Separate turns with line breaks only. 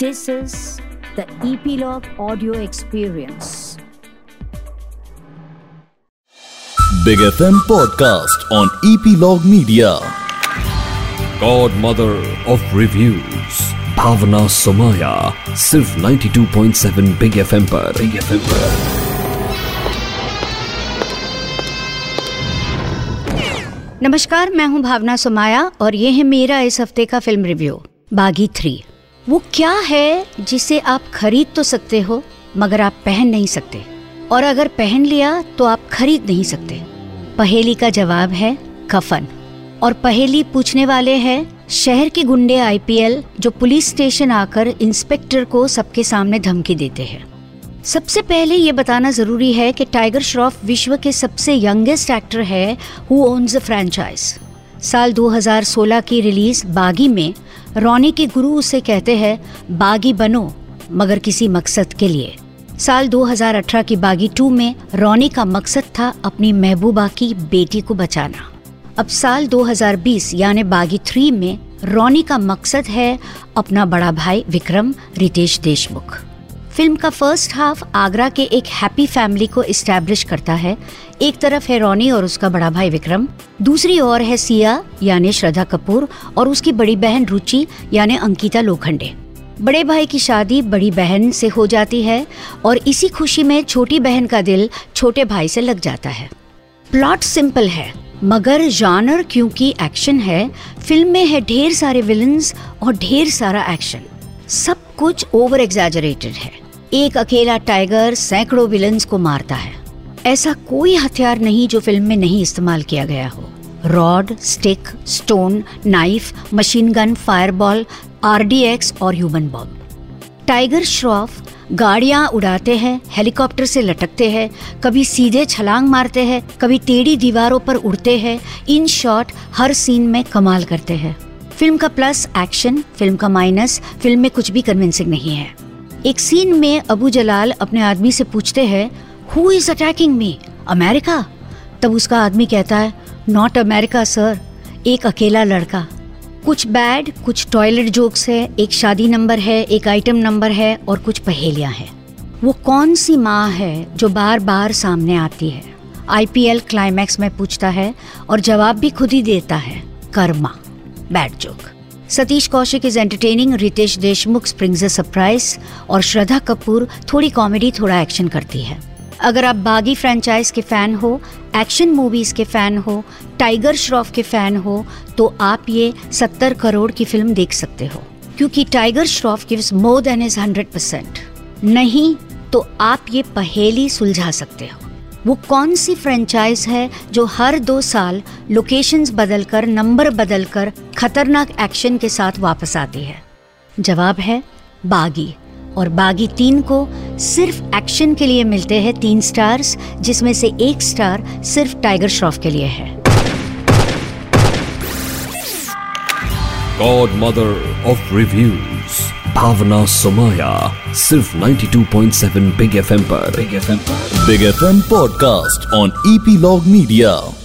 This is the Epilogue Audio Experience.
Big FM podcast on Epilogue Media.
Godmother of Reviews Bhavna Somaya सिर्फ़ 92.7 big FM पर big FM पर
नमस्कार मैं हूँ भावना सुमाया और ये है मेरा इस हफ़्ते का फ़िल्म रिव्यू बागी थ्री वो क्या है जिसे आप खरीद तो सकते हो, मगर आप पहन नहीं सकते। और अगर पहन लिया तो आप खरीद नहीं सकते। पहेली का जवाब है कफन। और पहेली पूछने वाले हैं शहर के गुंडे आईपीएल, जो पुलिस स्टेशन आकर इंस्पेक्टर को सबके सामने धमकी देते हैं। सबसे पहले ये बताना ज़रूरी है कि टाइगर श्रॉफ विश्व के सबसे यंगेस्ट एक्टर है हु ओन्स फ्रेंचाइज साल 2016 की रिलीज़ बागी में रोनी के गुरु उसे कहते हैं, बागी बनो, मगर किसी मकसद के लिए. साल 2018 की बागी टू में रोनी का मकसद था अपनी महबूबा की बेटी को बचाना। अब साल 2020 यानी बागी थ्री में, रोनी का मकसद है अपना बड़ा भाई विक्रम, रितेश देशमुख। फ़िल्म का फ़र्स्ट हाफ़ आगरा के एक हैप्पी फैमिली को इस्टेब्लिश करता है। एक तरफ़ है रोनी और उसका बड़ा भाई विक्रम, दूसरी ओर है सिया, यानी श्रद्धा कपूर, और उसकी बड़ी बहन रुचि, यानी अंकिता लोखंडे। बड़े भाई की शादी बड़ी बहन से हो जाती है, और इसी खुशी में छोटी बहन का दिल छोटे भाई से लग जाता है। प्लॉट सिंपल है, मगर जानर क्योंकि एक्शन है फ़िल्म में है ढेर सारे विलन्स और ढेर सारा एक्शन सब कुछ ओवर एग्जैजरेटेड है। एक अकेला टाइगर सैकड़ों विलन्स को मारता है। ऐसा कोई हथियार नहीं जो फ़िल्म में नहीं इस्तेमाल किया गया हो। Rod, stick, stone, knife, machine gun, fireball RDX और ह्यूमन बॉम्ब। टाइगर श्रॉफ गाड़ियाँ उड़ाते हैं, हेलीकॉप्टर से लटकते हैं, कभी सीधे छलांग मारते हैं, कभी टेढ़ी दीवारों पर उड़ते हैं, इन शॉट हर सीन में कमाल करते हैं। फ़िल्म का प्लस एक्शन, फ़िल्म का माइनस, फ़िल्म में कुछ भी कन्विंसिंग नहीं है। एक सीन में अबू जलाल अपने आदमी से पूछते हैं who is attacking me America? तब उसका आदमी कहता है नॉट अमेरिका सर एक अकेला लड़का। कुछ बैड कुछ टॉयलेट जोक्स है, एक शादी नंबर है, एक आइटम नंबर है और कुछ पहेलियाँ हैं। वो कौन सी माँ है जो बार बार सामने आती है? आईपीएल क्लाइमैक्स में पूछता है और जवाब भी खुद ही देता है, karma. Bad joke Satish Kaushik is entertaining Riteish Deshmukh springs a surprise और श्रद्धा कपूर थोड़ी कॉमेडी थोड़ा एक्शन करती है। अगर आप बागी फ्रेंचाइज के फ़ैन हो एक्शन मूवीज़ के फ़ैन हो टाइगर श्रॉफ के फ़ैन हो तो आप ये सत्तर करोड़ की फ़िल्म देख सकते हो। क्योंकि Tiger Shroff gives more than is hundred percent नहीं तो आप ये पहेली सुलझा सकते हो। वो कौन सी फ्रेंचाइज है जो हर दो साल लोकेशंस बदलकर नंबर बदलकर खतरनाक एक्शन के साथ वापस आती है? जवाब है बागी। और बागी तीन को सिर्फ़ एक्शन के लिए मिलते हैं तीन स्टार्स जिसमें से एक स्टार सिर्फ़ टाइगर श्रॉफ के लिए है।
Godmother of Reviews Bhavna Somaya सिर्फ़ 92.7 बिग एफएम पर बिग एफएम पर
Big FM podcast on Epilogue Media.